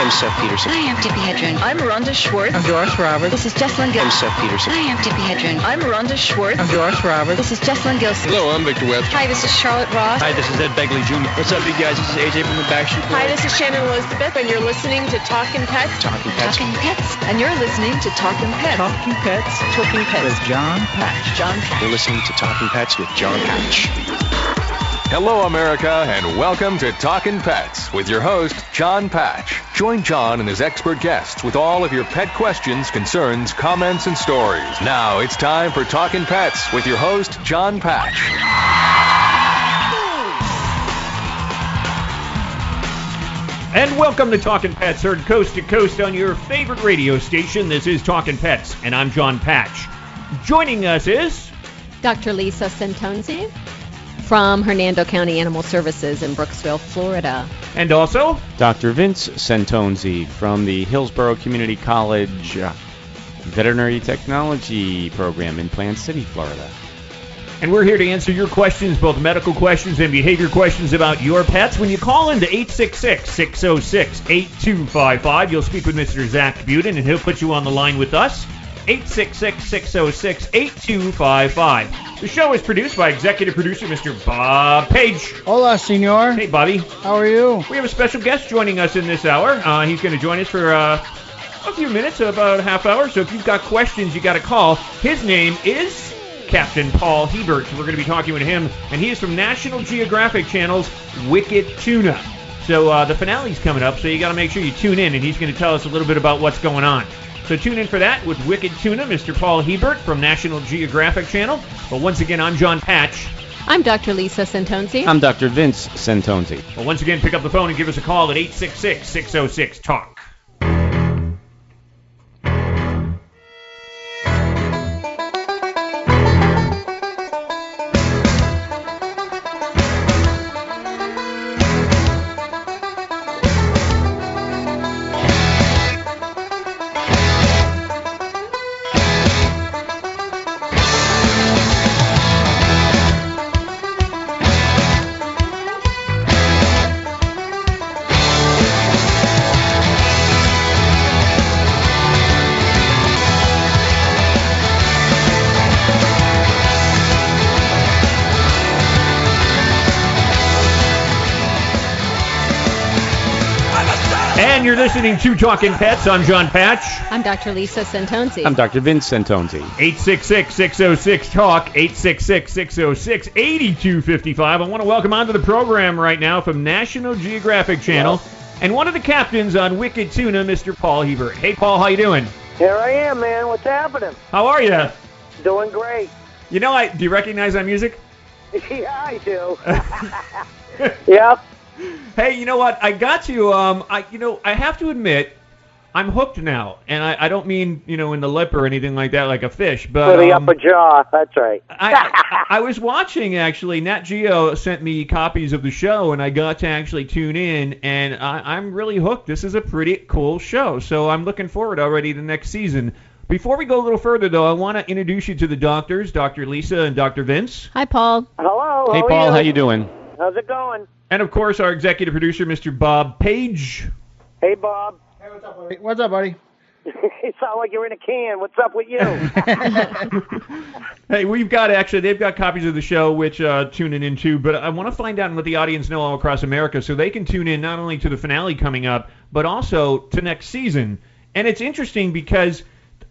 Hi, I'm Seth Peterson. I'm Tippi Hedren. I'm Rhonda Schwartz. I'm Doris Roberts. This is Jessalyn I'm Gilsig. Seth Peterson. I'm Tippi Hedren. I'm Rhonda Schwartz. I'm Doris Roberts. This is Jessalyn Gilsig. Hello, I'm Victor Webster. Hi, this is Charlotte Ross. Hi, this is Ed Begley Jr. What's up, you guys? This is AJ from the Backstreet Boys. Hi, this is Shannon Elizabeth, and you're listening to Talking Pets. Talking Pets. Talking Pets. And you're listening to Talking Pets. Talking Pets Talking Pets. with John Patch. John Patch. You're listening to Talking Pets with John Patch. Hello, America, and welcome to Talkin' Pets with your host, John Patch. Join John and his expert guests with all of your pet questions, concerns, comments, and stories. Now it's time for Talkin' Pets with your host, John Patch. And welcome to Talking Pets, heard coast to coast on your favorite radio station. This is Talking Pets, and I'm John Patch. Joining us is Dr. Lisa Santonzi from Hernando County Animal Services in Brooksville, Florida. and also Dr. Vince Santonzi from the Hillsborough Community College uh, Veterinary Technology Program in Plant City, Florida. And we're here to answer your questions, both medical questions and behavior questions about your pets. When you call into 866-606-8255, you'll speak with Mr. Zach Buden, and he'll put you on the line with us. 866-606-8255. The show is produced by executive producer Mr. Bob Page. Hola, senor. Hey, Bobby. How are you? We have a special guest joining us in this hour. Uh, he's going to join us for uh, a few minutes, about a half hour. So if you've got questions, you got to call. His name is Captain Paul Hebert. We're going to be talking with him, and he is from National Geographic Channel's Wicked Tuna. So uh, the finale's coming up, so you got to make sure you tune in, and he's going to tell us a little bit about what's going on. So tune in for that with Wicked Tuna, Mr. Paul Hebert from National Geographic Channel. But once again, I'm John Patch. I'm Dr. Lisa Santonzi. I'm Dr. Vince Santonzi. Well, once again, pick up the phone and give us a call at 866-606-TALK. And you're listening to Talking Pets. I'm John Patch. I'm Dr. Lisa Santonzi. I'm Dr. Vince Santonzi. 866-606-TALK, 866-606-8255. I want to welcome onto the program right now from National Geographic Channel and one of the captains on Wicked Tuna, Mr. Paul Hebert. Hey, Paul, how you doing? Here I am, man. What's happening? How are you? Doing great. You know, I do you recognize that music? yeah, I do. yep. Hey, you know what? I got you. Um, I you know I have to admit, I'm hooked now, and I, I don't mean you know in the lip or anything like that, like a fish, but For the um, upper jaw. That's right. I, I, I was watching actually. Nat Geo sent me copies of the show, and I got to actually tune in, and I, I'm really hooked. This is a pretty cool show, so I'm looking forward already to next season. Before we go a little further, though, I want to introduce you to the doctors, Dr. Lisa and Dr. Vince, Hi, Paul. Hello. Hey, how Paul, are how you? you doing? How's it going? And of course our executive producer, Mr. Bob Page. Hey, Bob. Hey, What's up, buddy? you sound like you're in a can. What's up with you? Hey, we've got actually they've got copies of the show which uh, tuning in too, but I want to find out and let the audience know all across America so they can tune in not only to the finale coming up, but also to next season. And it's interesting because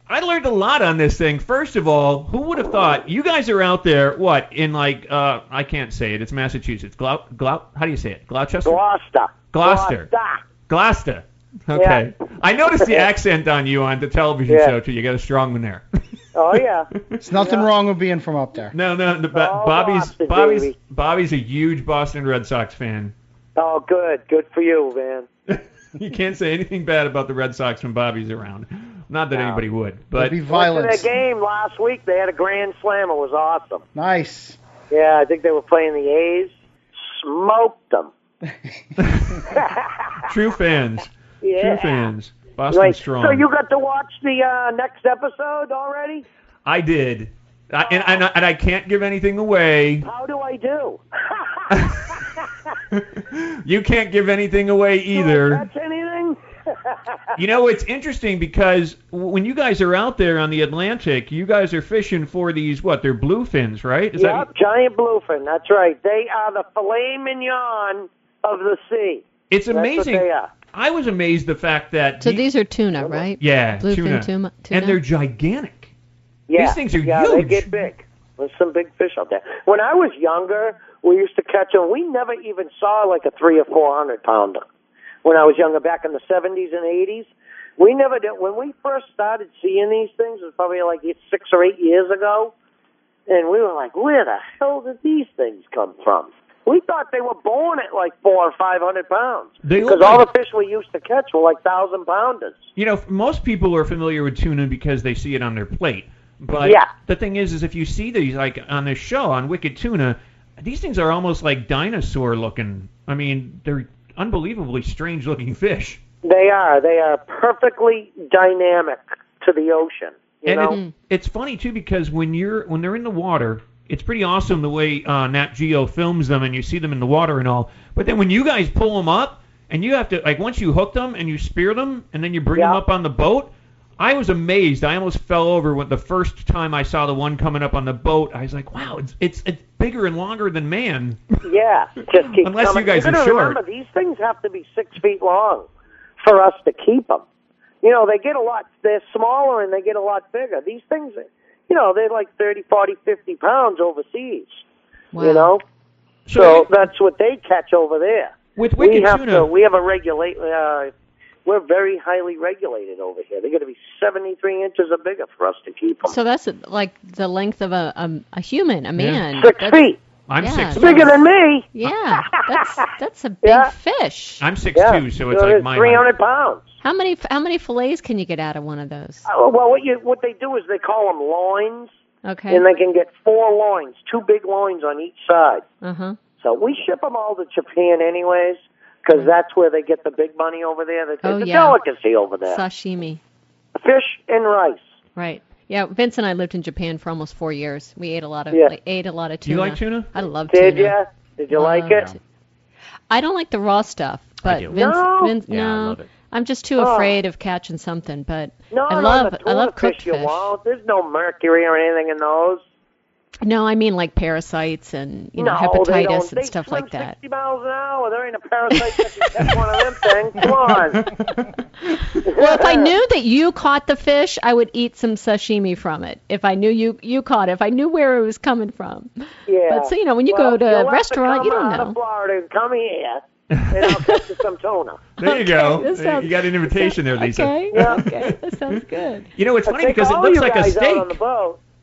I learned a lot on this thing. First of all, who would have thought you guys are out there? What in like uh, I can't say it. It's Massachusetts. Glau, Glau, how do you say it? Gloucester. Gloucester. Gloucester. Gloucester. Gloucester. Okay. I noticed the accent on you on the television Yeah. show too. You got a strong one there. Oh, yeah. There's nothing wrong with being from up there. No, no, the, Oh, Bobby's Boston, Bobby's baby. Bobby's a huge Boston Red Sox fan. Oh, good. Good for you, man. You can't say anything bad about the Red Sox when Bobby's around. Not that No. anybody would, There'll but be Went to violence. game last week. They had a grand slam. It was awesome. Nice. Yeah, I think they were playing the A's. Smoked them. true fans, Yeah. true fans, Boston Right. strong. So you got to watch the uh, next episode already? I did, I, and, and I, and I can't give anything away. How do I I do. You can't give anything away either. That's anything? You know, it's interesting because when you guys are out there on the Atlantic, you guys are fishing for these what? They're bluefins, right? Is yep, giant bluefin. That's right. They are the filet mignon of the sea. It's That's what amazing. they are. I was amazed the fact that So the- these are tuna, right? yeah, Bluefin tuna. tuna- tuna? and they're gigantic. Yeah, These things are yeah, huge. they get big. There's some big fish out there. When I was younger, we used to catch them. We never even saw like a three or four hundred pounder. When I was younger, back in the seventies and eighties, we never did. When we first started seeing these things, it was probably like six or eight years ago, and we were like, "Where the hell did these things come from?" We thought they were born at like four or five hundred pounds because all like- the fish we used to catch were like thousand pounders. You know, most people are familiar with tuna because they see it on their plate. But Yeah. the thing is, is if you see these like on this show on Wicked Tuna, these things are almost like dinosaur looking. I mean, they're unbelievably strange looking fish. They are. They are perfectly dynamic to the ocean. You and know. it, it's funny too because when you're when they're in the water, it's pretty awesome the way uh, Nat Geo films them and you see them in the water and all. But then when you guys pull them up and you have to like once you hook them and you spear them and then you bring them up on the boat, I was amazed. I almost fell over when the first time I saw the one coming up on the boat. I was like, wow, it's it's, it's bigger and longer than man. Yeah, just keep Unless you coming. guys are gotta short. Remember, these things have to be six feet long for us to keep them. You know, they get a lot. They're smaller and they get a lot bigger. These things, you know, they're like thirty, forty, fifty pounds overseas. Wow. You know, so that's what they catch over there. With we wicked have tuna, to. We have a regulate. Uh, we're very highly regulated over here. They're going to be seventy-three inches or bigger for us to keep them. So that's like the length of a a, a human, a man. Six That's- feet. I'm yeah, six. Bigger than me. Yeah, that's that's a big Yeah. fish. I'm six Yeah. two, so it's So like it's my three height. pounds. How many how many fillets can you get out of one of those? Uh, well, what you what they do is they call them loins, Okay. and they can get four loins, two big loins on each side. Uh huh. So we ship them all to Japan, anyways, because that's where they get the big money over there. It's Oh, a yeah. delicacy over there. Sashimi. Fish and rice. Right. Yeah, Vince and I lived in Japan for almost four years. We ate a lot of Yeah. like, ate a lot of Do you tuna. like tuna? I love tuna. Did tuna. ya? Did you like Loved it? I don't like the raw stuff, but do. Vince, No? Vince, Yeah, I love it. I'm just too Oh. afraid of catching something. But No, I love the I love cooked fish you fish. won't. There's no mercury or anything in those. No, I mean like parasites and you know no, they don't. hepatitis They and stuff swim like that. 60 miles an hour. There ain't a parasite that can catch one of them things. Come on. Well, if I knew that you caught the fish, I would eat some sashimi from it. If I knew you you caught it, if I knew where it was coming from. Yeah. But so you know, when you Well, go to a have to restaurant, come you don't out know. Of Florida and come here, and I'll catch you some tuna. There you go. Okay, that sounds- you got an invitation there, Lisa. Okay, Yeah. okay, that sounds good. You know, it's I funny because it looks like a guys on the steak.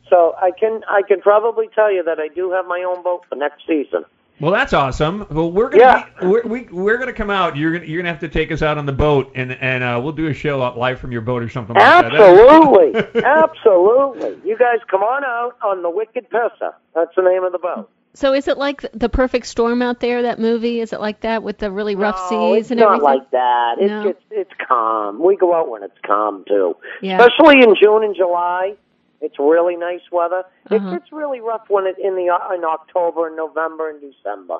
Boat, so I can I can probably tell you that I do have my own boat for next season. Well, that's awesome. Well, we're gonna Yeah. be, we're, we, we're gonna come out. You're gonna you're gonna have to take us out on the boat, and and uh, we'll do a show out live from your boat or something like that. Absolutely, absolutely. You guys come on out on the Wicked Pissah. That's the name of the boat. So is it like the perfect storm out there? That movie is it like that with the really rough no, seas it's and not everything? like that. It's, No. it's it's calm. We go out when it's calm too, Yeah. especially in June and July. It's really nice weather. Uh-huh. It gets really rough when it in the in October and November and December.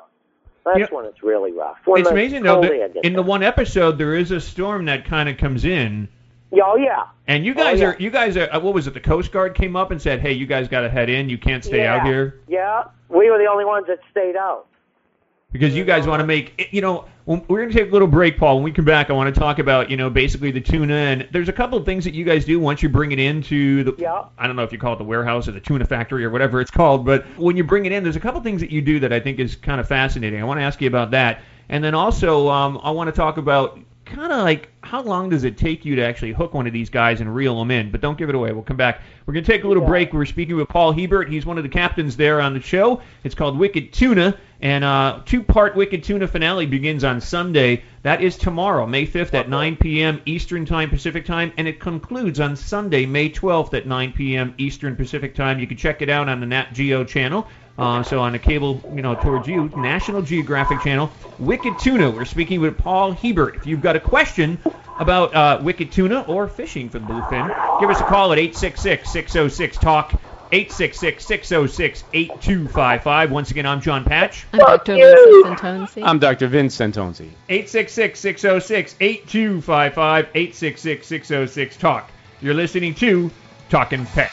That's Yeah. when it's really rough. When It's amazing though that in the one episode there is a storm that kind of comes in, Oh yeah. and you guys Oh, yeah. are you guys are uh, what was it? The Coast Guard came up and said, "Hey, you guys got to head in. You can't stay out here." Yeah, we were the only ones that stayed out. Because you guys want to make you know we're going to take a little break paul. When we come back i want to talk about you know basically the tuna and there's a couple of things that you guys do once you bring it into the Yeah. i don't know if you call it the warehouse or the tuna factory or whatever it's called but when you bring it in there's a couple of things that you do that i think is kind of fascinating. I want to ask you about that. And then also um, i want to talk about kind of like how long does it take you to actually hook one of these guys and reel them in but don't give it away we'll come back we're going to take a little break we're speaking with paul hebert he's one of the captains there on the show it's called wicked tuna and uh, two-part Wicked Tuna finale begins on Sunday. That is tomorrow, May 5th at 9 p.m. Eastern Time, Pacific Time, and it concludes on Sunday, May 12th at 9 p.m. Eastern Pacific Time. You can check it out on the Nat Geo channel. Uh, so on a cable, you know, towards you, National Geographic Channel. Wicked Tuna. We're speaking with Paul Hebert. If you've got a question about uh, Wicked Tuna or fishing for the bluefin, give us a call at 866-606-TALK. 866-606-8255. Once again, I'm John Patch. I'm Dr. Lisa Santonzi. I'm Dr. Vince Santonzi. 866-606-8255. 866-606-TALK. You're listening to Talking Pets.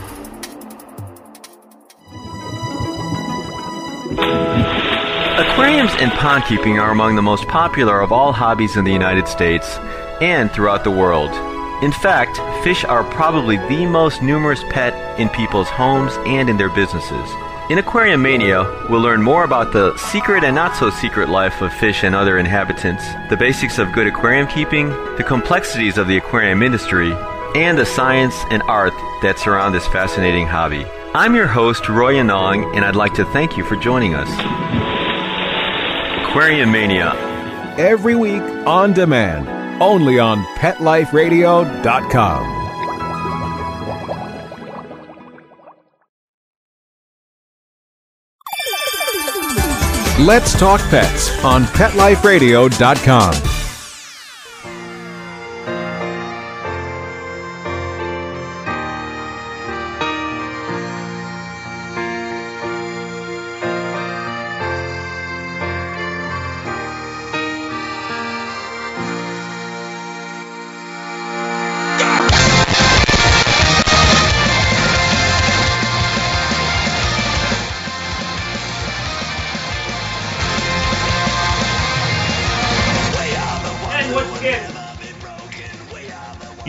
Aquariums and pond keeping are among the most popular of all hobbies in the United States and throughout the world. In fact, fish are probably the most numerous pet in people's homes and in their businesses. In Aquarium Mania, we'll learn more about the secret and not so secret life of fish and other inhabitants, the basics of good aquarium keeping, the complexities of the aquarium industry, and the science and art that surround this fascinating hobby. I'm your host, Roy Anong, and I'd like to thank you for joining us. Aquarium Mania. Every week on demand, only on PetLifeRadio.com. Let's Talk Pets on PetLifeRadio.com.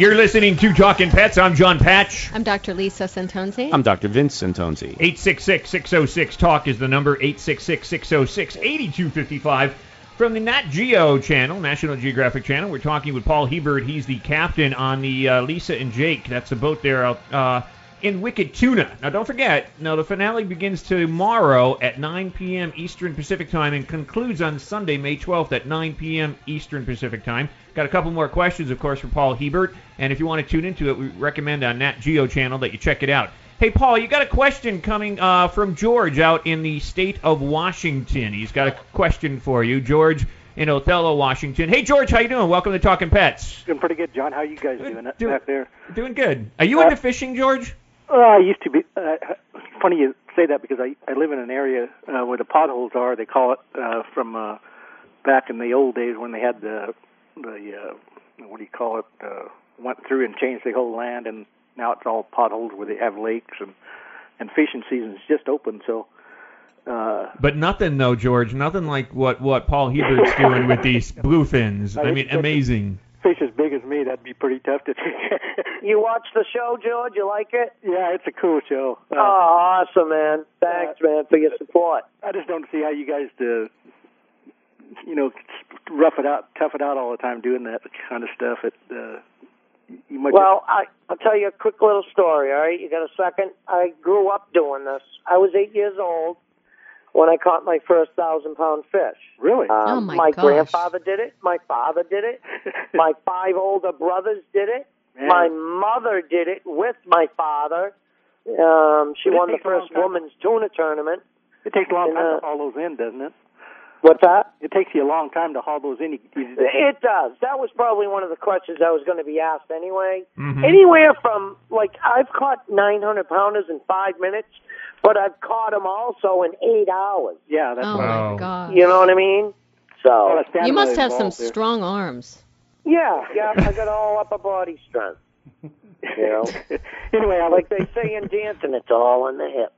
you're listening to Talking Pets. I'm John Patch. I'm Dr. Lisa Santonzi. I'm Dr. Vince Santonzi. 866-606-TALK is the number, 866-606-8255. From the Nat Geo channel, National Geographic channel, we're talking with Paul Hebert. He's the captain on the uh, Lisa and Jake. That's the boat there out uh, in Wicked Tuna. Now, don't forget, now the finale begins tomorrow at 9 p.m. Eastern Pacific Time and concludes on Sunday, May 12th at 9 p.m. Eastern Pacific Time. Got a couple more questions, of course, for Paul Hebert. And if you want to tune into it, we recommend on Nat Geo channel that you check it out. Hey, Paul, you got a question coming uh, from George out in the state of Washington. He's got a question for you, George in Othello, Washington. Hey, George, how you doing? Welcome to Talking Pets. Doing pretty good, John. How you guys doing do- back there? Doing good. Are you Uh, into fishing, George? Uh, I used to be. Uh, funny you say that because I I live in an area uh, where the potholes are. They call it uh, from uh, back in the old days when they had the the uh, what do you call it? Uh, went through and changed the whole land, and now it's all potholes where they have lakes and and fishing season's just open. So uh, But nothing, though, George. Nothing like what, what Paul Hebert's doing with these bluefins. I mean, amazing. Fish as big as me, that'd be pretty tough to. take. You watch the show, George? You like it? yeah, it's a cool show. Uh, oh, awesome, man. Thanks, man, for your support. I just don't see how you guys do, you know, rough it out, tough it out all the time doing that kind of stuff. It, uh, you might Well, I, I'll tell you a quick little story, all right? You got a second? I grew up doing this. I was eight years old when I caught my first thousand pound fish. Really? Um, Oh, my gosh. grandfather did it. My father did it. my five older brothers did it. Man. My mother did it with my father. Um, she it won the takes a long first time. women's tuna tournament. it takes a long and, time uh, to haul those in, doesn't it? What's that? It takes you a long time to haul those in. You, you, It does. That was probably one of the questions I was going to be asked anyway. Mhm. Anywhere from like I've caught 900 pounders in five minutes, but I've caught them also in eight hours. yeah, that's Oh what Wow. my god. You know what I mean? So Well, that's You must have some there. strong arms. yeah, yeah, I got all upper body strength. You know. anyway, I like they say in dancing, it's all in the hips.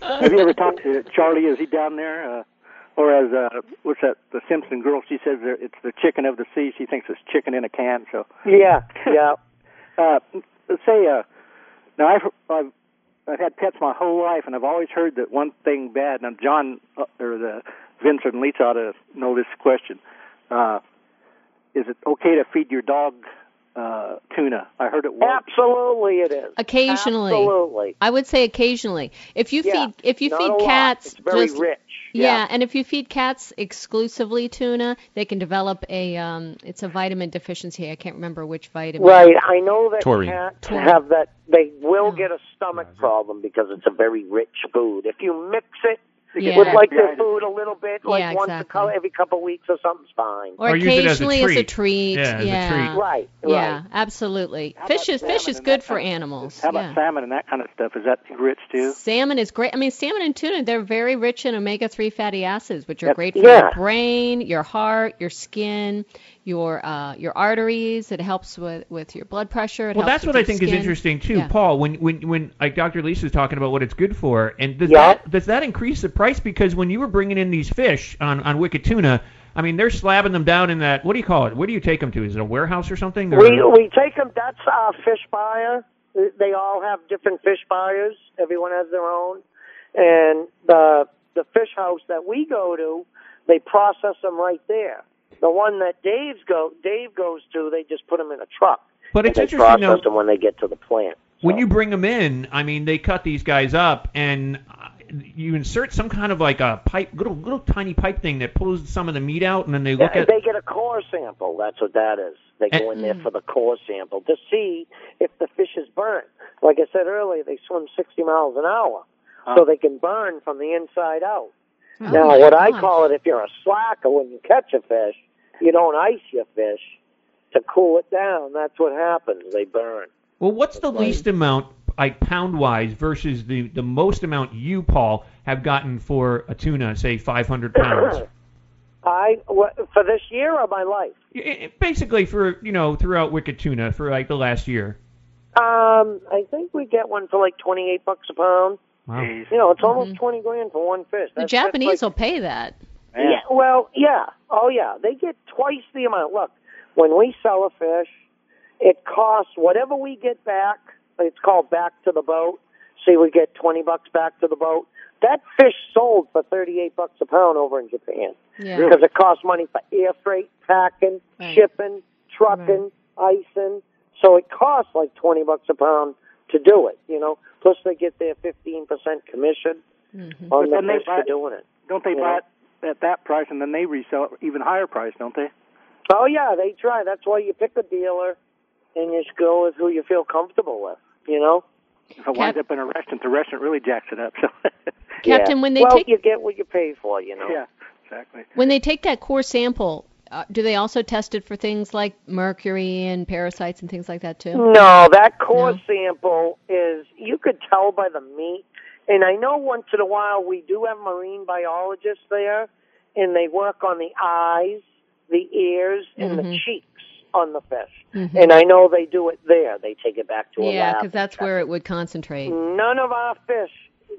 Have you ever talked to Charlie? Is he down there? Uh, or as uh, what's that? The Simpson girl. She says it's the chicken of the sea. She thinks it's chicken in a can. So yeah, yeah. uh, say uh, now I've, I've I've had pets my whole life, and I've always heard that one thing bad. Now John uh, or the Vincent Leach ought to know this question. Uh, is it okay to feed your dog uh, tuna? I heard it was. Absolutely, it is. Occasionally. Absolutely. I would say occasionally. If you Yeah, feed if you feed a lot. cats It's very just rich. Yeah. and if you feed cats exclusively tuna, they can develop a um it's a vitamin deficiency. I can't remember which vitamin. Right. I know that Taurine. cats Taurine. have that. They will get a stomach problem because it's a very rich food. If you mix it Yeah. with like their food a little bit, like Yeah, once a exactly. cou- every couple of weeks or something's fine. Or, Or use it as a occasionally as a treat. treat. Yeah, as a treat. Right. Yeah, absolutely. How Fish is fish is good for of- animals. How about yeah. salmon and that kind of stuff? Is that rich too? Salmon is great. I mean, salmon and tuna, they're very rich in omega 3 fatty acids, which are Yep. great for Yeah. your brain, your heart, your skin, your uh, your arteries. It helps with, with your blood pressure. It Well, helps that's with what I your think is interesting too, Yeah. Paul. When when when like Dr. Lisa's talking about what it's good for, and does Yeah. that does that increase the price? Because when you were bringing in these fish on on Wicked Tuna, I mean they're slabbing them down in that what do you call it? Where do you take them to? Is it a warehouse or something? Or, We we take them. That's our fish buyer. They all have different fish buyers. Everyone has their own, and the the fish house that we go to, they process them right there. The one that Dave's go Dave goes to, they just put them in a truck. But it's interesting process though- them when they get to the plant. when you bring them in, I mean they cut these guys up and. You insert some kind of like a pipe, little little tiny pipe thing that pulls some of the meat out, and then they look Yeah, at. they get a core sample. That's what that is. They go in there for the core sample to see if the fish is burnt. Like I said earlier, they swim 60 miles an hour, so they can burn from the inside out. Oh now, my what I call it, if you're a slacker, when you catch a fish, you don't ice your fish to cool it down. That's what happens. They burn. Well, what's the least amount, like pound wise, versus the the most amount you, Paul, have gotten for a tuna, say 500 pounds? I what, for this year or my life. I- I- Basically, for you know, throughout Wicked Tuna for like the last year. Um, I think we get one for like 28 bucks a pound. Wow. You know, it's almost 20 grand for one fish. Mm-hmm. The Japanese like, will pay that. Yeah. Well, yeah. Oh, yeah. They get twice the amount. Look, when we sell a fish, it costs whatever we get back. It's called back to the boat. See, we get twenty bucks back to the boat. That fish sold for thirty-eight bucks a pound over in Japan Yeah. because it costs money for air freight, packing, Right. shipping, trucking, icing. So it costs like twenty bucks a pound to do it. You know. Plus they get their fifteen percent commission Mm-hmm. on But the then they fish buy- for doing it. Don't they buy know? it at that price and then they resell it even higher price, don't they? Oh yeah, they try. That's why you pick a dealer, and you just go with who you feel comfortable with. You know. If it winds up in a restaurant, the restaurant really jacks it up. So Captain, Yeah. when they well, take you get what you pay for. You know. yeah, exactly. when they take that core sample, uh, do they also test it for things like mercury and parasites and things like that too? No, that core sample is you could tell by the meat. And I know once in a while we do have marine biologists there, and they work on the eyes, the ears, and the Mhm. cheeks on the fish. Mhm. And I know they do it there. They take it back to a Yeah, lab. because that's where it would concentrate. None of our fish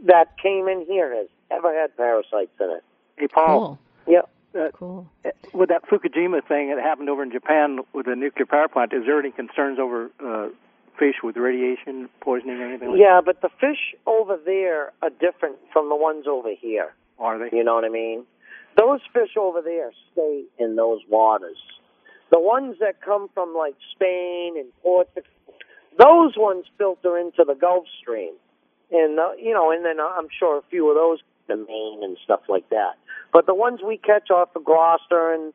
that came in here has ever had parasites in it. Hey, Paul. Yep. Uh, cool. With that Fukushima thing that happened over in Japan with the nuclear power plant, is there any concerns over uh, fish with radiation poisoning or anything like Yeah, but the fish over there are different from the ones over here. Are they? You know what I mean? Those fish over there stay in those waters. The ones that come from like Spain and Portugal, those ones filter into the Gulf Stream, and uh, you know, and then I'm sure a few of those the Maine and stuff like that. But the ones we catch off of Gloucester and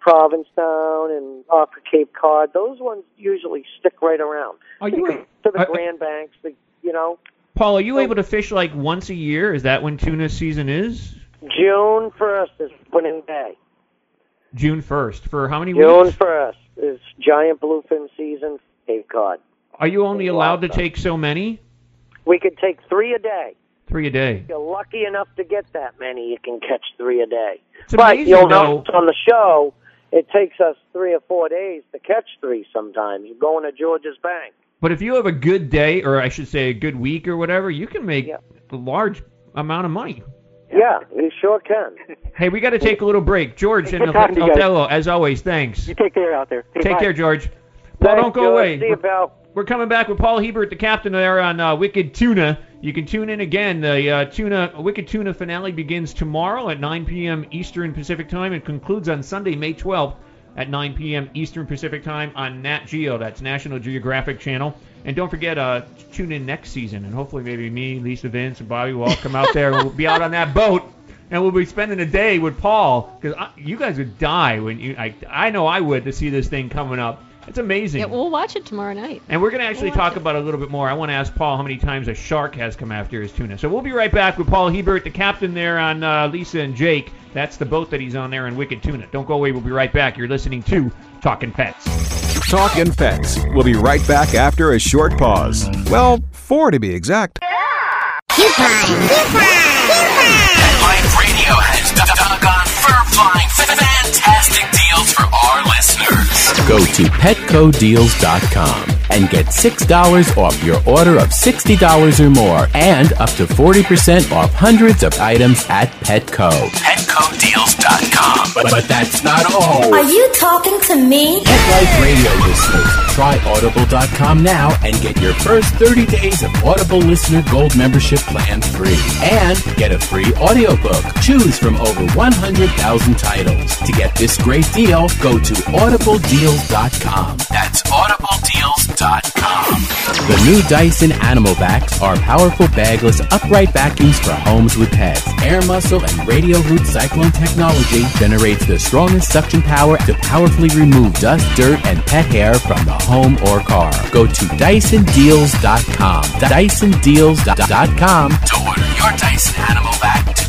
Provincetown and off of Cape Cod, those ones usually stick right around. Are you to the are- Grand Banks, the, you know. Paul, are you able to fish like once a year? Is that when tuna season is? June first is opening day. June 1st. For how many weeks? June first is giant bluefin season, Cape Cod. Are you only allowed to take so many? We could take three a day. Three a day. If you're lucky enough to get that many, you can catch three a day. It's but amazing, you'll though. notice on the show, it takes us three or four days to catch three. Sometimes you're going to George's Bank. But if you have a good day, or I should say a good week or whatever, you can make a large amount of money. Yeah, you sure can. Hey, we got to take a little break. George and Good talking to you guys. Othello, as always, thanks. You take care out there. Hey, Take bye. care, George. Paul, Thanks, don't go George. away. See you, pal. We're coming back with Paul Hebert, the captain there on uh, Wicked Tuna. You can tune in again. The uh, Tuna Wicked Tuna finale begins tomorrow at 9 p.m. Eastern Pacific Time and concludes on Sunday, May 12th at 9 p.m. Eastern Pacific Time on Nat Geo. That's National Geographic Channel. And don't forget, uh, tune in next season, and hopefully maybe me, Lisa Vince, and Bobby will all come out there. and We'll be out on that boat, and we'll be spending a day with Paul because you guys would die when you. I, I know I would to see this thing coming up. It's amazing. Yeah, we'll watch it tomorrow night. And we're going to actually talk about it a little bit more. I want to ask Paul how many times a shark has come after his tuna. So we'll be right back with Paul Hebert, the captain there on uh, Lisa and Jake. That's the boat that he's on there in Wicked Tuna. Don't go away. We'll be right back. You're listening to Talking Pets. Talking Pets. We'll be right back after a short pause. Well, four to be exact. Life Radio has doggone fur-flying fantastic deals for our listeners. Go to petcodeals.com and get $6 off your order of $60 or more and up to 40% off hundreds of items at Petco. Petcodeals.com. But, but that's not all. Are you talking to me? Pet Life Radio listeners, try audible.com now and get your first 30 days of Audible Listener Gold membership plan free. And get a free audiobook. Choose from over 100,000 titles. To get this great deal, go to audibledeals.com. That's audibledeals.com. The new Dyson Animal Vacs are powerful bagless upright vacuums for homes with pets. Air muscle and radial root cyclone technology generates the strongest suction power to powerfully remove dust, dirt, and pet hair from the home or car. Go to DysonDeals.com. DysonDeals.com To order your Dyson Animal Vac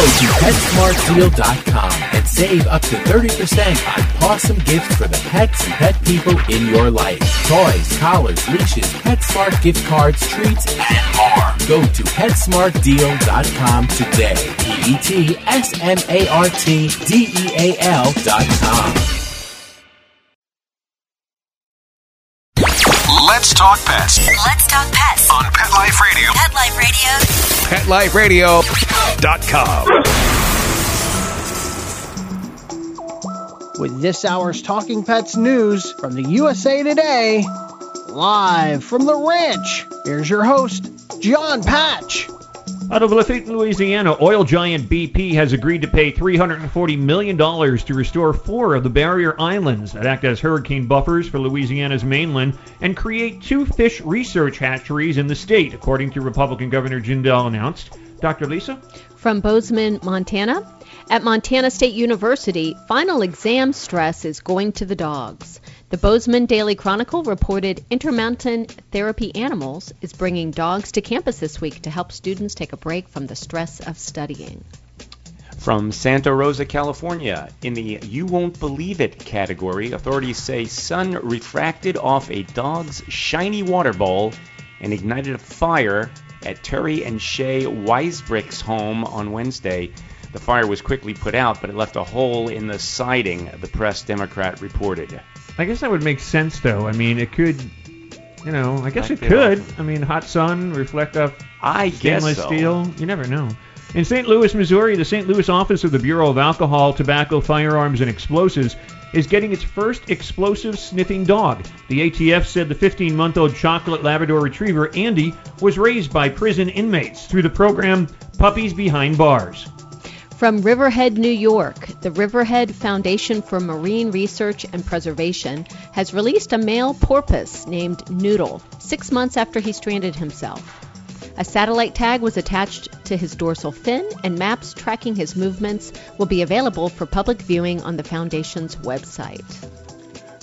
to PetSmartDeal.com and save up to 30% on awesome gifts for the pets and pet people in your life. Toys, collars, leashes, PetSmart gift cards, treats, and more. Go to PetSmartDeal.com today. E P-E-T-S-M-A-R-T-D-E-A-L dot com. Talk pets Let's talk pets. on Pet Life Radio. Pet Life Radio. PetLifeRadio.com. With this hour's Talking Pets news from the USA Today, live from the ranch, here's your host, John Patch. Out of Lafitte, Louisiana, oil giant BP has agreed to pay $340 million to restore four of the barrier islands that act as hurricane buffers for Louisiana's mainland and create two fish research hatcheries in the state, according to Republican Governor Jindal announced. Dr. Lisa? From Bozeman, Montana. At Montana State University, final exam stress is going to the dogs. The Bozeman Daily Chronicle reported Intermountain Therapy Animals is bringing dogs to campus this week to help students take a break from the stress of studying. From Santa Rosa, California, in the You Won't Believe It category, authorities say sun refracted off a dog's shiny water bowl and ignited a fire at Terry and Shay Weisbrick's home on Wednesday. The fire was quickly put out, but it left a hole in the siding, the Press Democrat reported. I guess that would make sense, though. I mean, it could, you know, I guess it could. I mean, hot sun, reflect off I guess stainless so. steel. You never know. In St. Louis, Missouri, the St. Louis office of the Bureau of Alcohol, Tobacco, Firearms, and Explosives is getting its first explosive sniffing dog. The ATF said the 15 month old chocolate Labrador retriever, Andy, was raised by prison inmates through the program Puppies Behind Bars. From Riverhead, New York, the Riverhead Foundation for Marine Research and Preservation has released a male porpoise named Noodle six months after he stranded himself. A satellite tag was attached to his dorsal fin, and maps tracking his movements will be available for public viewing on the Foundation's website.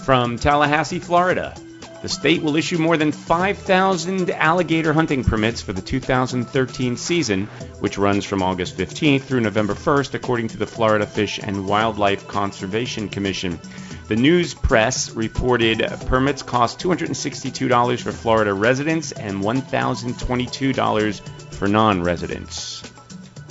From Tallahassee, Florida, the state will issue more than 5,000 alligator hunting permits for the 2013 season, which runs from August 15th through November 1st, according to the Florida Fish and Wildlife Conservation Commission. The news press reported permits cost $262 for Florida residents and $1,022 for non residents.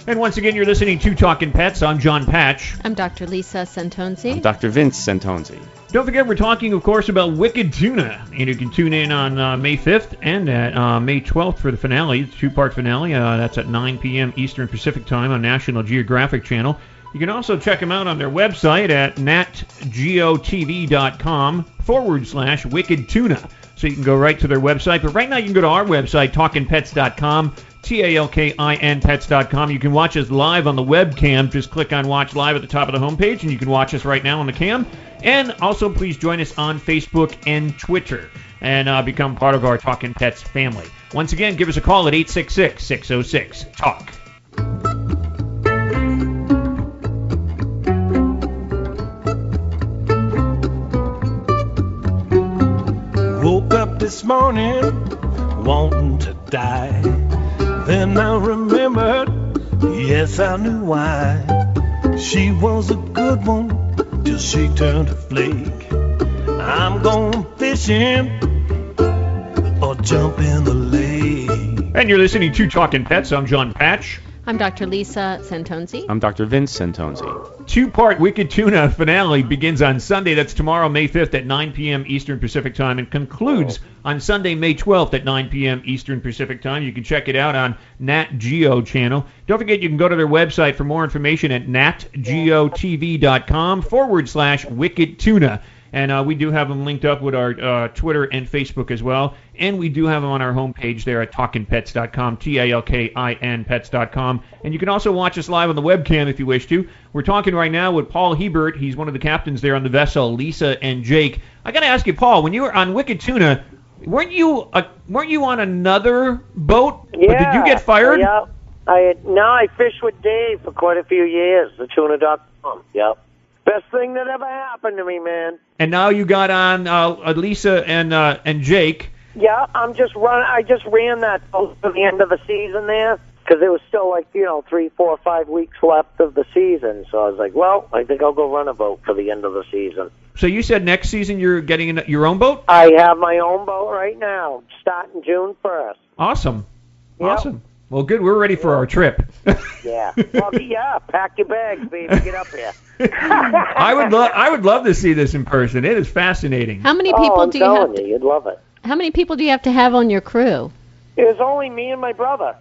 And once again, you're listening to Talking Pets. I'm John Patch. I'm Dr. Lisa Santonzi. Dr. Vince Santonzi. Don't forget, we're talking, of course, about Wicked Tuna. And you can tune in on uh, May 5th and at uh, May 12th for the finale, the two part finale. Uh, that's at 9 p.m. Eastern Pacific Time on National Geographic Channel. You can also check them out on their website at natgeotv.com forward slash wicked tuna. So you can go right to their website. But right now, you can go to our website, talkinpets.com. T-A-L-K-I-N pets.com. You can watch us live on the webcam. Just click on Watch Live at the top of the homepage, and you can watch us right now on the cam. And also, please join us on Facebook and Twitter and uh, become part of our Talking Pets family. Once again, give us a call at 866-606-TALK. Woke up this morning wanting to die. Then I remembered, yes, I knew why. She was a good one till she turned a flake. I'm going fishing or jump in the lake. And you're listening to Talking Pets. I'm John Patch. I'm Dr. Lisa Santonzi. I'm Dr. Vince Santonzi. Two-part Wicked Tuna finale begins on Sunday. That's tomorrow, May 5th at 9 p.m. Eastern Pacific Time, and concludes oh. on Sunday, May 12th at 9 p.m. Eastern Pacific Time. You can check it out on Nat Geo channel. Don't forget, you can go to their website for more information at natgeotv.com forward slash Wicked Tuna. And uh, we do have them linked up with our uh, Twitter and Facebook as well. And we do have them on our homepage there at talkinpets.com, T-A-L-K-I-N pets.com. And you can also watch us live on the webcam if you wish to. We're talking right now with Paul Hebert. He's one of the captains there on the vessel, Lisa and Jake. I got to ask you, Paul, when you were on Wicked Tuna, weren't you uh, weren't you on another boat? Yeah. Did you get fired? Yeah. I had, no, I fished with Dave for quite a few years, the tuna.com. Yep. Best thing that ever happened to me, man. And now you got on uh, Lisa and uh, and Jake. Yeah, I'm just run. I just ran that boat to the end of the season there because it was still like you know three, four, five weeks left of the season. So I was like, well, I think I'll go run a boat for the end of the season. So you said next season you're getting in your own boat? I have my own boat right now, starting June first. Awesome. Yep. Awesome. Well, good. We're ready for our trip. Yeah. well, yeah. Pack your bags, baby. Get up here. I would love I would love to see this in person. It is fascinating. How many oh, people I'm do you telling have? To, you, you'd love it. how many people do you have to have on your crew? It was only me and my brother.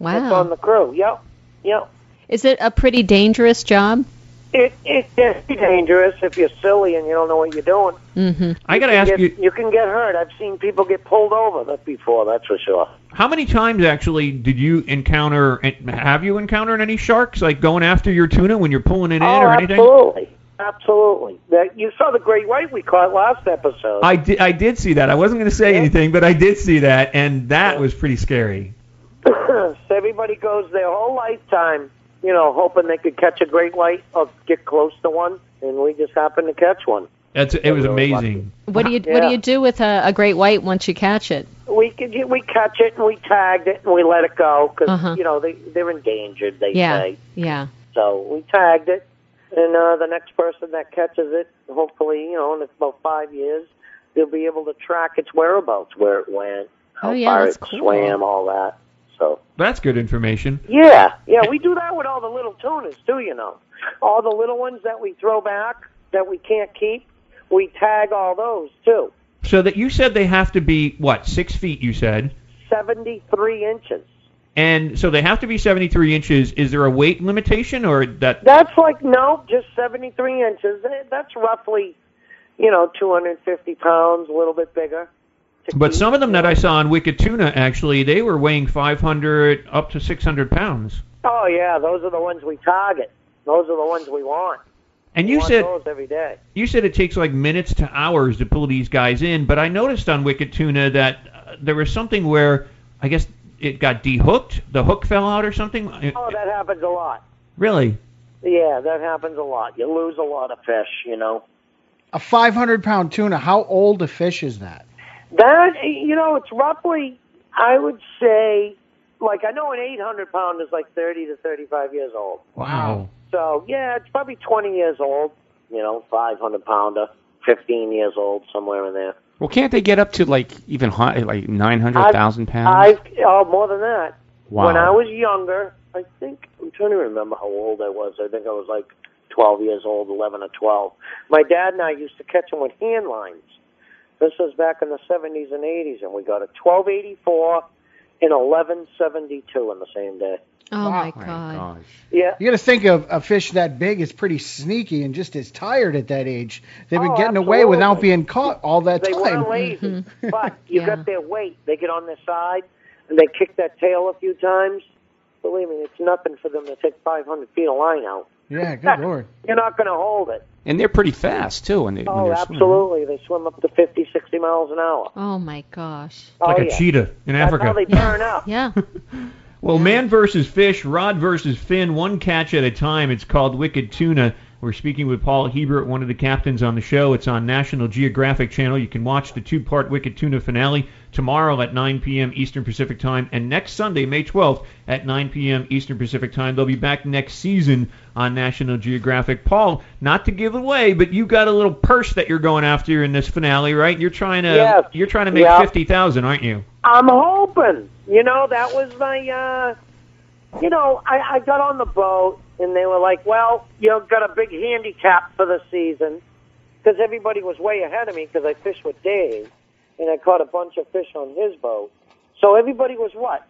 That's Wow. on the crew. Yep. Yep. Is it a pretty dangerous job? It it can be dangerous if you're silly and you don't know what you're doing. Mm-hmm. I got to ask get, you, You can get hurt. I've seen people get pulled over that before. That's for sure. how many times actually did you encounter? Have you encountered any sharks like going after your tuna when you're pulling it in oh, or anything? absolutely, absolutely. That you saw the great white we caught last episode. I did. I did see that. I wasn't going to say anything, but I did see that, and that was pretty scary. so everybody goes their whole lifetime, you know, hoping they could catch a great white or get close to one, and we just happened to catch one. That's it was really amazing. What do you What do you do with a, a great white once you catch it? We could we catch it and we tagged it and we let it go because Uh-huh. you know they they're endangered. They Yeah. say Yeah. so. We tagged it, and uh, the next person that catches it, hopefully, you know, in about five years, they'll be able to track its whereabouts, where it went, how Oh, yeah, far it cool. swam, all that. So That's good information. yeah, yeah, we do that with all the little tunas too. You know, all the little ones that we throw back that we can't keep, we tag all those too. So that you said they have to be what six feet? You said, Seventy-three inches. and so they have to be 73 inches. Is there a weight limitation, or that? That's like no, just seventy-three inches. That's roughly, you know, two hundred fifty pounds, a little bit bigger. But some of them that I saw on Wicked Tuna, actually, they were weighing 500 up to 600 pounds. Oh yeah, those are the ones we target. Those are the ones we want. And We you want said those every day. you said it takes like minutes to hours to pull these guys in, but I noticed on Wicked Tuna that uh, there was something where I guess it got dehooked, the hook fell out or something. Oh, that happens a lot. Really? Yeah, that happens a lot. You lose a lot of fish, you know. A 500 pound tuna, how old a fish is that? That you know, it's roughly I would say like I know an 800 pound is like 30 to 35 years old. Wow. So yeah, it's probably 20 years old. You know, 500 pounder, 15 years old, somewhere in there. Well, can't they get up to like even high, like 900,000 pounds? I've oh more than that. Wow. When I was younger, I think I'm trying to remember how old I was. I think I was like 12 years old, 11 or 12. My dad and I used to catch them with hand lines. This was back in the 70s and 80s, and we got a 1284 and 1172 in the same day. Oh, oh my god. Yeah. You got to think of a fish that big is pretty sneaky and just as tired at that age. They've been Oh, getting away without being caught all that They time. weren't lazy, but you got their weight. They get on their side and they kick that tail a few times. Believe me, it's nothing for them to take 500 feet of line out. Yeah, good lord. You're not going to hold it. And they're pretty fast too when they when Oh, they're swimming. absolutely. They swim up to 50, 60 miles an hour. Oh my gosh. Oh, like oh, a yeah. cheetah in That's Africa. how they burn up. Yeah. Well, man versus fish, rod versus fin, one catch at a time. It's called Wicked Tuna. We're speaking with Paul Hebert, one of the captains on the show. It's on National Geographic Channel. You can watch the two-part Wicked Tuna finale tomorrow at 9 p.m. Eastern Pacific Time, and next Sunday, May 12th, at 9 p.m. Eastern Pacific Time. They'll be back next season on National Geographic. Paul, not to give away, but you got a little purse that you're going after in this finale, right? You're trying to Yes. you're trying to make Yeah. fifty thousand, aren't you? I'm hoping. You know, that was my, uh, you know, I, I got on the boat and they were like, well, you've got a big handicap for the season because everybody was way ahead of me because I fished with Dave and I caught a bunch of fish on his boat. So everybody was what,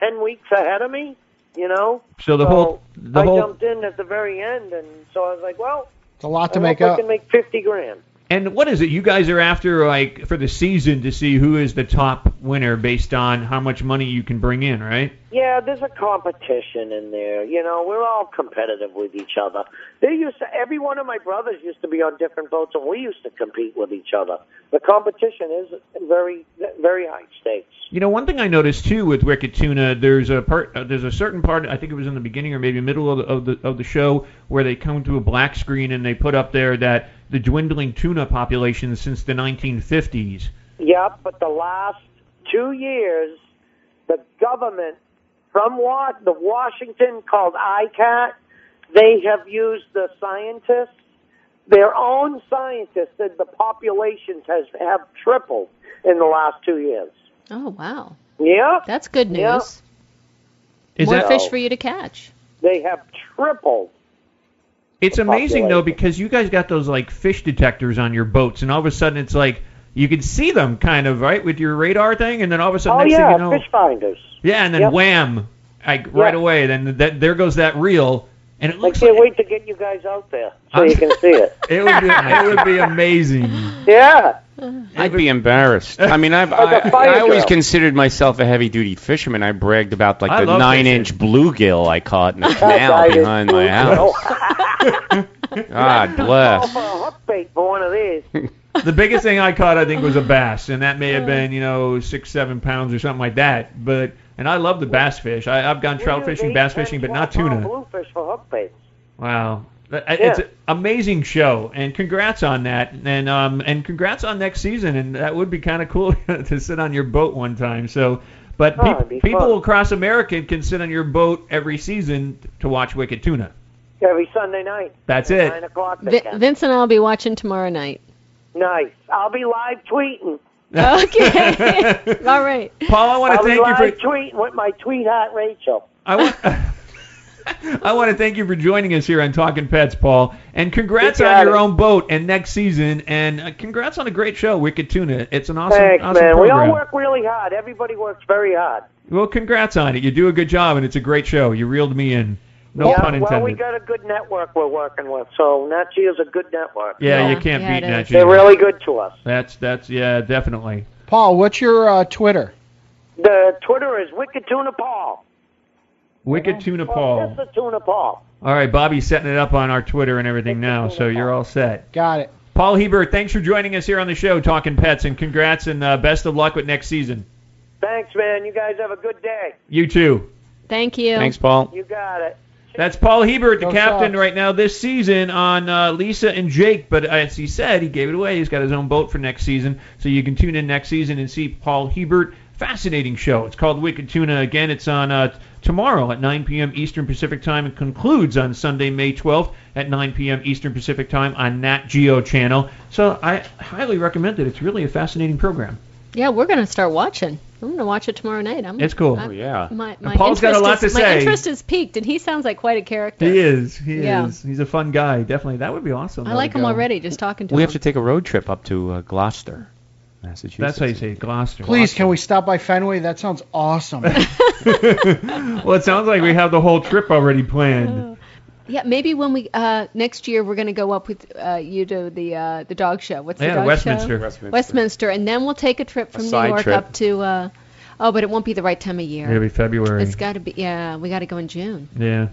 10 weeks ahead of me, you know? So the whole the I whole jumped in at the very end and so I was like, well, It's a lot to I make hope I up. can make 50 grand. And what is it? You guys are after like for the season to see who is the top winner based on how much money you can bring in, right? Yeah, there's a competition in there. You know, we're all competitive with each other. They used to, every one of my brothers used to be on different boats, and we used to compete with each other. The competition is very, very high stakes. You know, one thing I noticed too with Wicked Tuna, there's a part, uh, there's a certain part. I think it was in the beginning or maybe middle of the, of the of the show where they come to a black screen and they put up there that the dwindling tuna population since the 1950s. Yep, but the last two years, the government from Wa- the Washington called ICCAT, they have used the scientists. Their own scientists said the populations has have tripled in the last two years. Oh wow. Yeah, That's good news. Yep. Is More that fish oh. for you to catch. They have tripled. It's amazing though because you guys got those like fish detectors on your boats, and all of a sudden it's like you can see them kind of right with your radar thing, and then all of a sudden Oh next yeah, thing you know, fish finders. Yeah, and then Yep. wham, like right away, then that there goes that reel, and it looks I looks can't like wait to get you guys out there so you can see it. it would be it would be amazing. Yeah. I'd be embarrassed. I mean, I've, Like a I, fire I always considered myself a heavy-duty fisherman. I bragged about like I the love nine-inch bluegill I caught in the canal behind my brutal. house. God Call bless. for a hook bait for one of these. The biggest thing I caught, I think, was a bass, and that may have been, you know, six, seven pounds or something like that. But and I love the bass fish. I, I've gone trout fishing, bass fishing, but not tuna. pound Bluefish for hook baits. Wow. It's Yeah. an amazing show, and congrats on that, and um, and congrats on next season, and that would be kind of cool to sit on your boat one time. So, but Oh, peop- people fun. across America can sit on your boat every season to watch Wicked Tuna. Every Sunday night. That's it. Nine o'clock. they Vi- can. Vince and I'll be watching tomorrow night. Nice. I'll be live tweeting. Okay. All right. Paul, I want to be thank you for tweeting with my tweet tweetheart Rachel. I want. I want to thank you for joining us here on Talking Pets, Paul, and congrats You on your it. own boat and next season, and uh, congrats on a great show, Wicked Tuna. It's an awesome, Thanks, awesome man. We all work really hard. Everybody works very hard. Well, congrats on it. You do a good job, and it's a great show. You reeled me in. No yeah, pun intended. well, we got a good network we're working with, so Nat is a good network. yeah, Yeah, you can't yeah, beat it Nat. Geo. They're really good to us. That's that's yeah, definitely. Paul, what's your uh, Twitter? The Twitter is Wicked Tuna Paul. Wicked Tuna Oh, Paul. It's the Tuna Paul. All right, Bobby's setting it up on our Twitter and everything now, so you're all set. Got it. Paul Hebert, thanks for joining us here on the show, Talking Pets, and congrats and uh, best of luck with next season. Thanks, man. You guys have a good day. You too. Thank you. Thanks, Paul. You got it. That's Paul Hebert, the Go captain Sox. right now this season on uh, Lisa and Jake. But as he said, he gave it away. He's got his own boat for next season, so you can tune in next season and see Paul Hebert. Fascinating show. It's called Wicked Tuna. Again, it's on uh, tomorrow at 9 p.m. Eastern Pacific Time. and concludes on Sunday, May 12th at 9 p.m. Eastern Pacific Time on Nat Geo Channel. So I highly recommend it. It's really a fascinating program. Yeah, we're gonna start watching. I'm gonna watch it tomorrow night. I'm, It's cool. I'm- Oh, yeah. My, And my Paul's got a interest lot is, to say. My interest is peaked, and he sounds like quite a character. He is. He Yeah. is. He's a fun guy. Definitely. That would be awesome. I like him go. already. Just talking to We him. We have to take a road trip up to uh, Gloucester, Massachusetts. That's how you say it, Gloucester. Please, can we stop by Fenway? That sounds awesome. well, it sounds like we have the whole trip already planned. Yeah, maybe when we uh, next year we're gonna go up with uh, you to the uh, the dog show. What's Yeah, the dog Westminster. show? Westminster. Westminster, and then we'll take a trip from New York trip. up to. Uh, oh, but it won't be the right time of year. It'll be February. It's got to be. Yeah, we got to go in June. Yeah.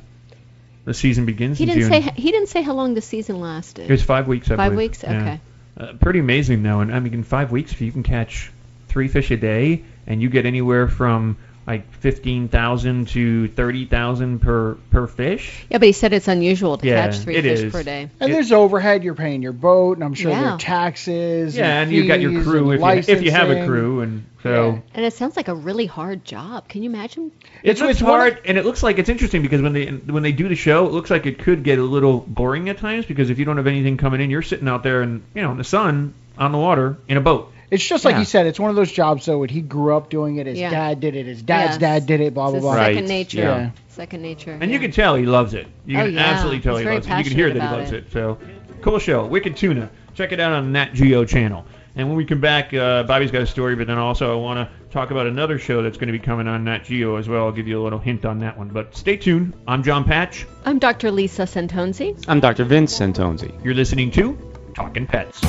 The season begins He in didn't June. say he didn't say how long the season lasted. It was five weeks, I Five believe. weeks. Yeah. Okay. Uh, pretty amazing, though. And I mean, in five weeks, if you can catch three fish a day, and you get anywhere from like fifteen thousand to thirty thousand per per fish. Yeah, but he said it's unusual to Yeah, catch three it fish is. per day. And there's overhead. You're paying your boat, and I'm sure there are taxes. Yeah, and you've got your crew if you, if you have a crew, and so And it sounds like a really hard job. Can you imagine? It It's- it's one of- hard, and it looks like it's interesting because when they when they do the show, it looks like it could get a little boring at times because if you don't have anything coming in, you're sitting out there and you know in the sun on the water in a boat. It's just like Yeah. he said. It's one of those jobs though. When he grew up doing it, his Yeah. dad did it. His dad's Yes. dad did it. Blah blah It's blah. second nature. Yeah. Second nature. And yeah. you can tell he loves it. You Oh, can yeah. absolutely tell He's he loves it. You can hear that he loves about it. So cool show, Wicked Tuna. Check it out on Nat Geo channel. And when we come back, uh, Bobby's got a story, but then also I want to talk about another show that's going to be coming on Nat Geo as well. I'll give you a little hint on that one. But stay tuned. I'm John Patch. I'm Dr. Lisa Santonzi. I'm Dr. Vince Santonzi. You're listening to Talking Pets.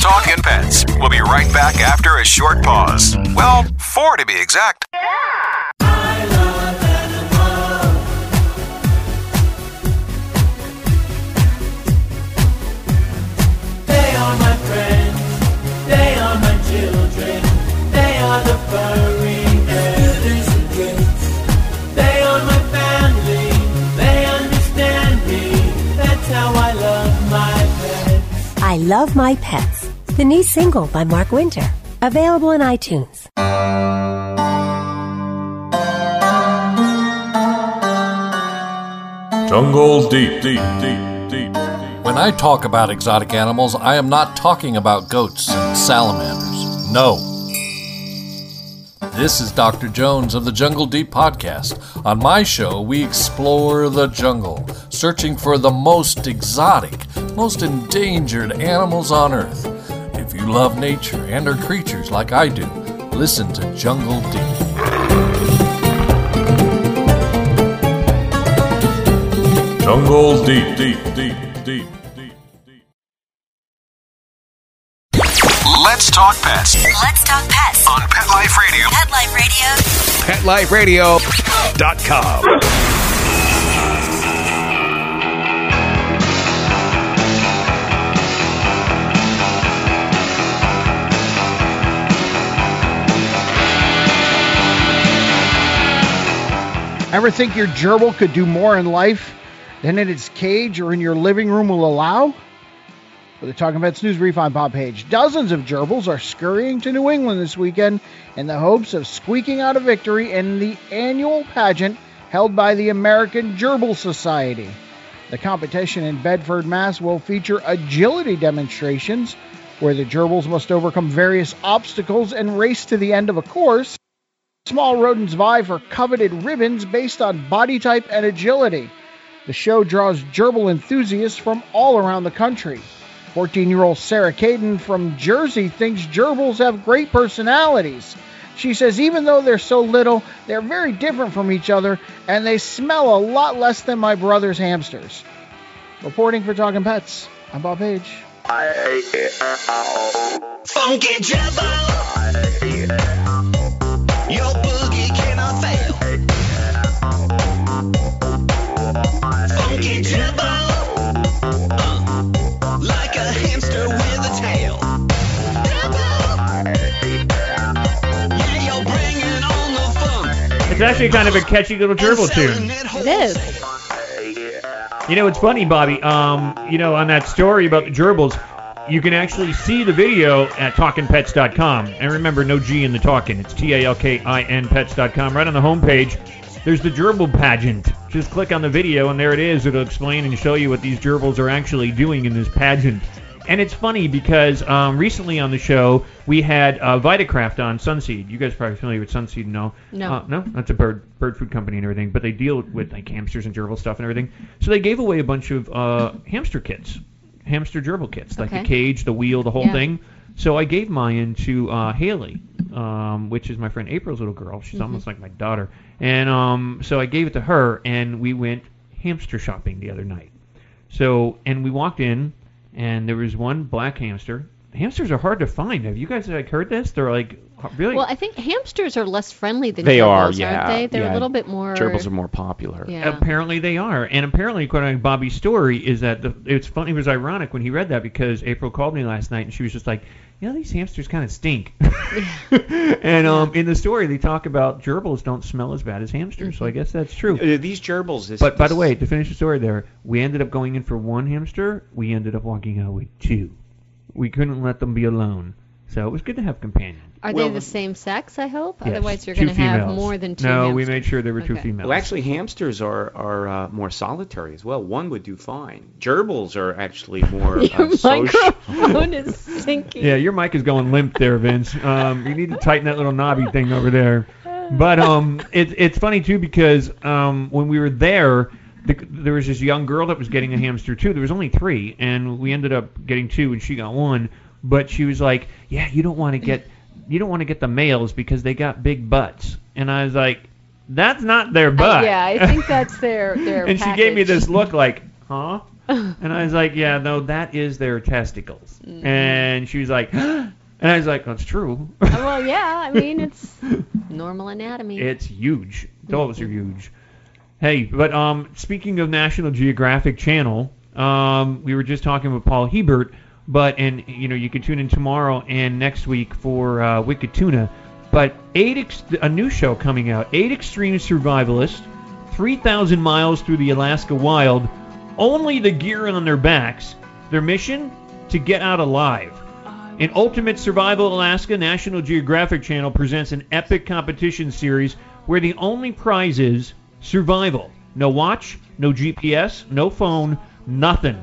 Talking Pets. We'll be right back after a short pause. Well, four to be exact. They Love My Pets, the new single by Mark Winter, available on iTunes. Jungle deep, deep, deep, deep. When I talk about exotic animals, I am not talking about goats and salamanders. No. This is Dr. Jones of the Jungle Deep podcast. On my show, we explore the jungle, searching for the most exotic, most endangered animals on Earth. If you love nature and her creatures like I do, listen to Jungle Deep. Jungle deep, deep, deep, deep. Talk pets Let's talk pets on Pet Life Radio. Pet Life Radio. PetLifeRadio.com. Ever think your gerbil could do more in life than in its cage or in your living room will allow? For the Talking Pets News Brief on Bob Page, dozens of gerbils are scurrying to New England this weekend in the hopes of squeaking out a victory in the annual pageant held by the American Gerbil Society. The competition in Bedford, Mass. will feature agility demonstrations where the gerbils must overcome various obstacles and race to the end of a course. Small rodents vie for coveted ribbons based on body type and agility. The show draws gerbil enthusiasts from all around the country. 14 year old Sarah Caden from Jersey thinks gerbils have great personalities. She says even though they're so little, they're very different from each other and they smell a lot less than my brother's hamsters. Reporting for Talking Pets, I'm Bob Page. Funky. It's actually kind of a catchy little gerbil tune. It is. You know, it's funny, Bobby. Um, you know, on that story about the gerbils, you can actually see the video at talkinpets.com. And remember, no G in the talking. It's T A L K I N pets.com. Right on the homepage, there's the gerbil pageant. Just click on the video, and there it is. It'll explain and show you what these gerbils are actually doing in this pageant. And it's funny because um, recently on the show we had uh, Vitakraft on Sunseed. You guys are probably familiar with Sunseed, no? No. Uh, no, that's a bird bird food company and everything. But they deal with like hamsters and gerbil stuff and everything. So they gave away a bunch of uh, hamster kits, hamster gerbil kits, like Okay. the cage, the wheel, the whole Yeah. thing. So I gave mine to uh, Haley, um, which is my friend April's little girl. She's Mhm. almost like my daughter. And um, so I gave it to her, and we went hamster shopping the other night. So, and we walked in, and there was one black hamster. Hamsters are hard to find. Have you guys like heard this? They're like really. Well, I think hamsters are less friendly than They gerbils, are, aren't yeah. they? They're yeah. a little bit more. Gerbils are more popular. Yeah. Apparently they are, and apparently, according to Bobby's story, is that the, it's funny. It was ironic when he read that because April called me last night and she was just like, "You know, these hamsters kind of stink." and um, in the story, they talk about gerbils don't smell as bad as hamsters, so I guess that's true. Uh, these gerbils. This, But by the way, to finish the story, there, we ended up going in for one hamster. We ended up walking out with two. We couldn't let them be alone, so it was good to have companions. Are they the same sex? I hope. Yes, Otherwise, you're going to have more than two. No, we made sure there were two females. Well, actually, hamsters are are uh, more solitary as well. One would do fine. Gerbils are actually more Your uh, microphone is sinking. Yeah, your mic is going limp there, Vince. Um, you need to tighten that little knobby thing over there. But um, it's it's funny too because um, when we were there, the, there was this young girl that was getting a hamster too. There was only three, and we ended up getting two, and she got one. But she was like, "Yeah, you don't want to get you don't want to get the males because they got big butts." And I was like, "That's not their butt." yeah, I think that's their their. and she gave me this look like, huh? And I was like, yeah, no, that is their testicles. Mm-hmm. And she was like, and I was like, that's true. well, yeah. I mean, it's normal anatomy. it's huge. Those are huge. Hey, but um, speaking of National Geographic Channel, um, we were just talking with Paul Hebert, but and you know you can tune in tomorrow and next week for uh, Wicked Tuna. But eight ex- a new show coming out, eight extreme survivalists, three thousand miles through the Alaska wild, only the gear on their backs. Their mission to get out alive. In Ultimate Survival Alaska, National Geographic Channel presents an epic competition series where the only prize is survival. No watch, no GPS, no phone, nothing.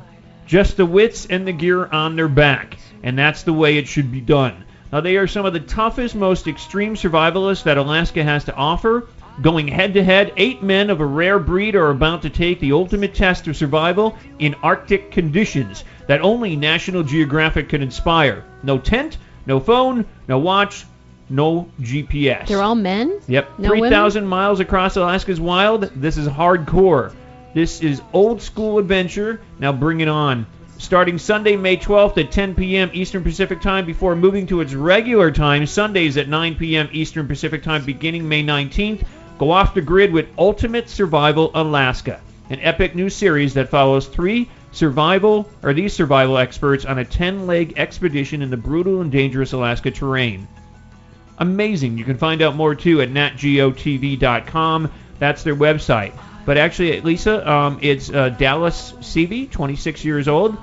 Just the wits and the gear on their back. And that's the way it should be done. Now, they are some of the toughest, most extreme survivalists that Alaska has to offer. Going head to head, eight men of a rare breed are about to take the ultimate test of survival in Arctic conditions that only National Geographic can inspire. No tent, no phone, no watch, no GPS. They're all men. Yep, No 3,000 miles across Alaska's wild. This is hardcore. This is old school adventure. Now bring it on. Starting Sunday, May 12th at 10 p.m. Eastern Pacific Time before moving to its regular time, Sundays at 9 p.m. Eastern Pacific Time beginning May 19th. Go off the grid with Ultimate Survival Alaska, an epic new series that follows three survival or these survival experts on a 10-leg expedition in the brutal and dangerous Alaska terrain amazing. You can find out more too at natgeotv.com. That's their website. But actually, Lisa, um, it's uh, Dallas Seavey, 26 years old,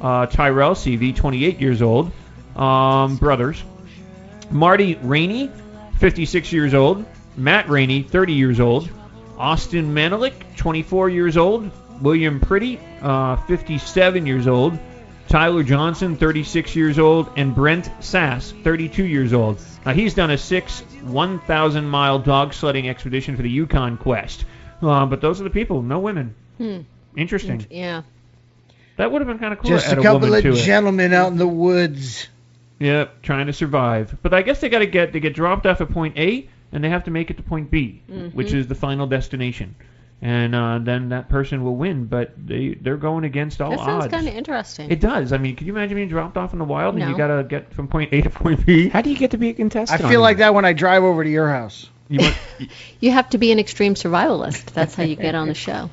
uh, Tyrell Seavey, 28 years old, um, brothers. Marty Raney, 56 years old. Matt Raney, 30 years old. Austin Manelick, 24 years old. William Pretty, uh, 57 years old. Tyler Johnson, 36 years old, and Brent Sass, 32 years old. Now he's done a six 1,000 mile dog sledding expedition for the Yukon Quest. Uh, but those are the people, no women. Hmm. Interesting. Yeah. That would have been kind of cool. Just to a couple woman of to it. gentlemen out in the woods. Yep, trying to survive. But I guess they got to get they get dropped off at point A and they have to make it to point B, Mhm. which is the final destination. And uh, then that person will win, but they they're going against all odds. That sounds kind of interesting. It does. I mean, could you imagine being dropped off in the wild and you got to get from point A to point B? How do you get to be a contestant? I feel like that when I drive over to your house. You want, You have to be an extreme survivalist. That's how you get on the show.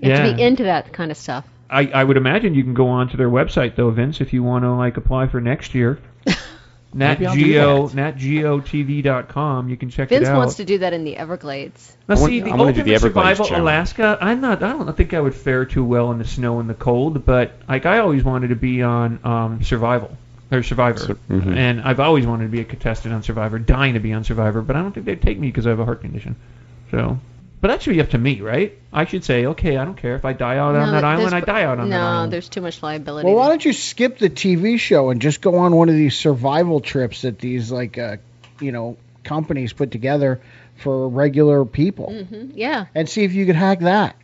You have to be into that kind of stuff. I, I would imagine you can go on to their website though, Vince, if you want to like apply for next year. Maybe I'll do NatGeo. NatGeoTV.com. You can check Vince it out. Vince wants to do that in the Everglades. Now, I want- see, the I wanna do ultimate the survival challenge. Alaska. I'm not. I don't think I would fare too well in the snow and the cold. But like, I always wanted to be on um, Survival or Survivor, Sur- mhm. and I've always wanted to be a contestant on Survivor, dying to be on Survivor. But I don't think they'd take me because I have a heart condition. So, But that should be up to me, right? I should say, okay, I don't care if I die out on that island. I die out on no, that island. No, there's too much liability. Well, why don't you skip the TV show and just go on one of these survival trips that these like uh, you know companies put together for regular people Mm-hmm. Yeah. and see if you could hack that.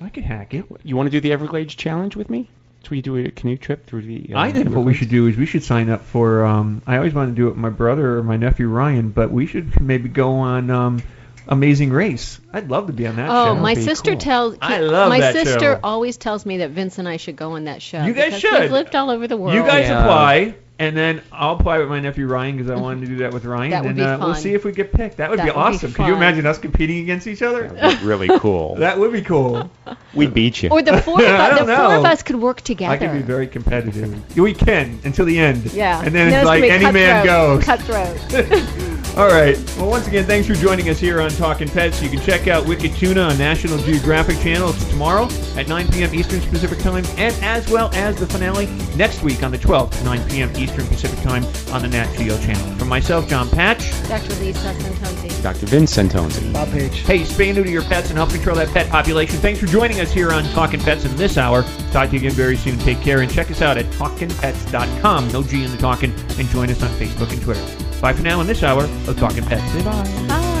I could hack it. You want to do the Everglades challenge with me? That's where do a canoe trip through the. Uh, I think what we should do is we should sign up for. Um, I always wanted to do it with my brother or my nephew Ryan, but we should maybe go on um, Amazing Race. I'd love to be on that show. Oh, my sister tells. I love my that sister show. always tells me that Vince and I should go on that show. You guys should. We've lived all over the world. You guys apply, and then I'll play with my nephew Ryan because I wanted to do that with Ryan. That would and be uh, we'll see if we get picked. That would That be would be awesome. Could you fun. imagine us competing against each other? That would be really cool. that would be cool. We'd beat you. Or the four of I us, the don't four of know. us could work together. I can be very competitive. We can until the end. Yeah. And then it's gonna like be any man goes. cutthroat. Cutthroat. All right. Well, once again, thanks for joining us here on Talking Pets. You can check out Wicked Tuna on National Geographic Channel tomorrow at 9 p.m. Eastern Pacific Time, and as well as the finale next week on the 12th, 9 p.m. Eastern Pacific Time on the Nat Geo Channel. From myself, John Patch. Dr. Lisa Santonzi. Dr. Vince Santonzi. Bob Page. Hey, spay new to your pets and help control that pet population. Thanks for joining us here on Talking Pets in this hour. Talk to you again very soon. Take care and check us out at talkingpets.com. No G in the talking. And join us on Facebook and Twitter. Bye for now in this hour of Talking Pets. Say bye.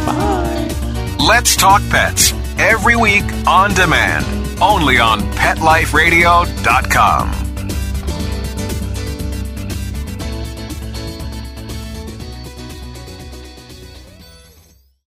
Bye. Let's Talk Pets every week on demand, only on PetLifeRadio.com.